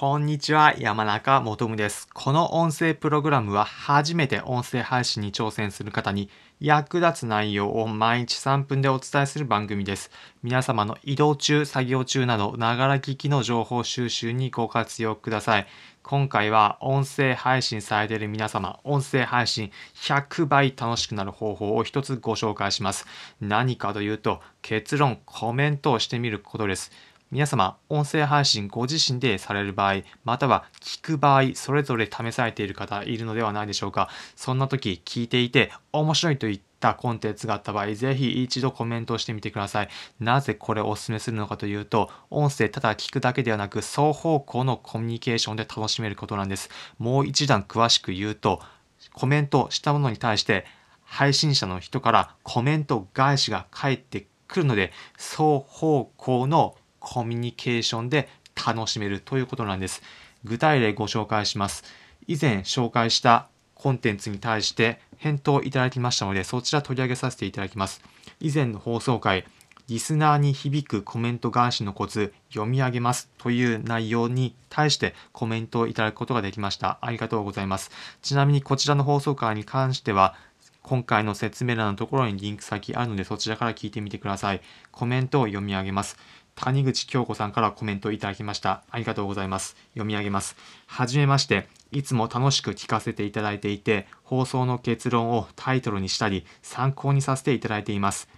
こんにちは、山中もとむです。この音声プログラムは初めて音声配信に挑戦する方に役立つ内容を毎日3分でお伝えする番組です。皆様の移動中、作業中など、ながら聞きの情報収集にご活用ください。今回は音声配信されている皆様、音声配信100倍楽しくなる方法を一つご紹介します。何かというと、結論、コメントをしてみることです。皆様、音声配信ご自身でされる場合、または聞く場合、それぞれ試されている方いるのではないでしょうか。そんな時、聞いていて面白いといったコンテンツがあった場合、ぜひ一度コメントをしてみてください。なぜこれをお勧めするのかというと、音声ただ聞くだけではなく、双方向のコミュニケーションで楽しめることなんです。もう一段詳しく言うと、コメントしたものに対して、配信者の人からコメント返しが返ってくるので、双方向のコミュニケーションで楽しめるということなんです。具体例ご紹介します。以前紹介したコンテンツに対して返答いただきましたので、そちら取り上げさせていただきます。以前の放送回、リスナーに響くコメント返しのコツ読み上げますという内容に対してコメントをいただくことができました。ありがとうございます。ちなみにこちらの放送回に関しては今回の説明欄のところにリンク先あるのでそちらから聞いてみてください。コメントを読み上げます。谷口京子さんからコメントいただきました。ありがとうございます。読み上げます。はじめまして。いつも楽しく聞かせていただいていて、放送の結論をタイトルにしたり、参考にさせていただいています。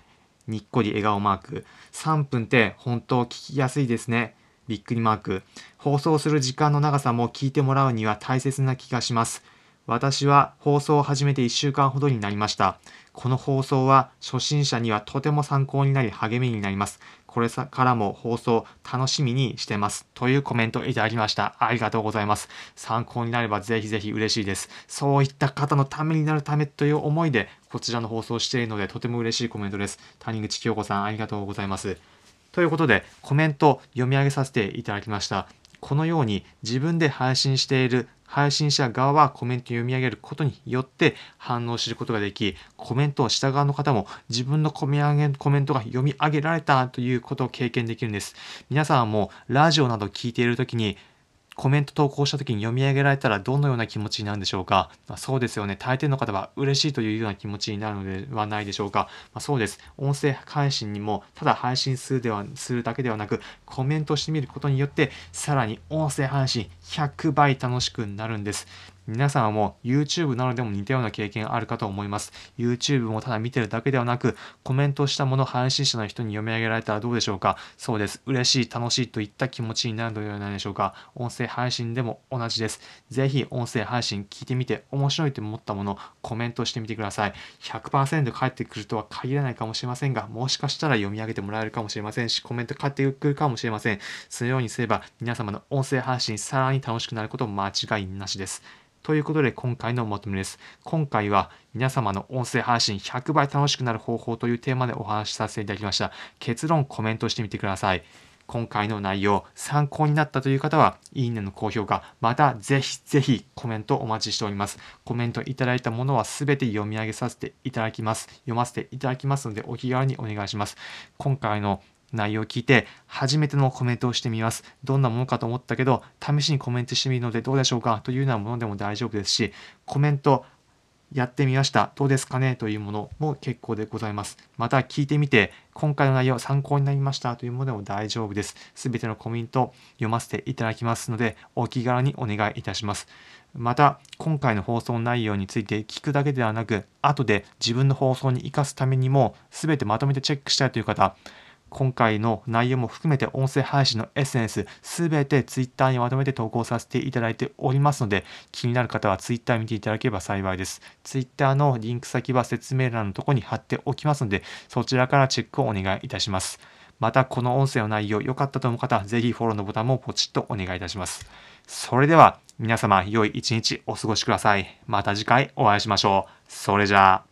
にっこり笑顔マーク。3分って本当聞きやすいですね。びっくりマーク。放送する時間の長さも聞いてもらうには大切な気がします。私は放送を始めて1週間ほどになりました。この放送は初心者にはとても参考になり励みになります。これからも放送楽しみにしてます。というコメントいただきました。ありがとうございます。参考になればぜひぜひ嬉しいです。そういった方のためになるためという思いでこちらの放送をしているのでとても嬉しいコメントです。谷口京子さんありがとうございます。ということでコメント読み上げさせていただきました。このように自分で配信している配信者側はコメント読み上げることによって反応することができ、コメントをした側の方も自分のコメコメントが読み上げられたということを経験できるんです。皆さんもラジオなど聞いているときにコメント投稿した時に読み上げられたらどのような気持ちになるんでしょうか、まあ、そうですよね。大抵の方は嬉しいというような気持ちになるのではないでしょうか。まあ、そうです。音声配信にもただ配信するではするだけではなくコメントしてみることによってさらに音声配信100倍楽しくなるんです。皆さんはもう YouTube などでも似たような経験あるかと思います。YouTube もただ見てるだけではなく、コメントしたもの配信者の人に読み上げられたらどうでしょうかそうです。嬉しい、楽しいといった気持ちになるのではないでしょうか音声配信でも同じです。ぜひ音声配信聞いてみて面白いと思ったもの、コメントしてみてください。100%返ってくるとは限らないかもしれませんが、もしかしたら読み上げてもらえるかもしれませんし、コメント返ってくるかもしれません。そのようにすれば皆様の音声配信さらに楽しくなること間違いなしです。ということで今回のまとめです。今回は皆様の音声配信100倍楽しくなる方法というテーマでお話しさせていただきました。結論コメントしてみてください。今回の内容参考になったという方は、いいねの高評価、またぜひぜひコメントお待ちしております。コメントいただいたものはすべて読み上げさせていただきます。読ませていただきますのでお気軽にお願いします。今回の内容を聞いて初めてのコメントをしてみます。どんなものかと思ったけど試しにコメントしてみるのでどうでしょうか？というようなものでも大丈夫ですしコメントやってみました。どうですかね？というものも結構でございます。また聞いてみて、今回の内容参考になりましたというものでも大丈夫です。すべてのコメント読ませていただきますので、お気軽にお願いいたします。また、今回の放送内容について聞くだけではなく、後で自分の放送に活かすためにも、すべてまとめてチェックしたいという方、今回の内容も含めて音声配信のエッセンスすべて Twitter にまとめて投稿させていただいておりますので気になる方は Twitter 見ていただければ幸いです。Twitter のリンク先は説明欄のところに貼っておきますのでそちらからチェックをお願いいたします。またこの音声の内容良かったと思う方ぜひフォローのボタンもポチッとお願いいたします。それでは皆様良い一日お過ごしください。また次回お会いしましょう。それじゃあ。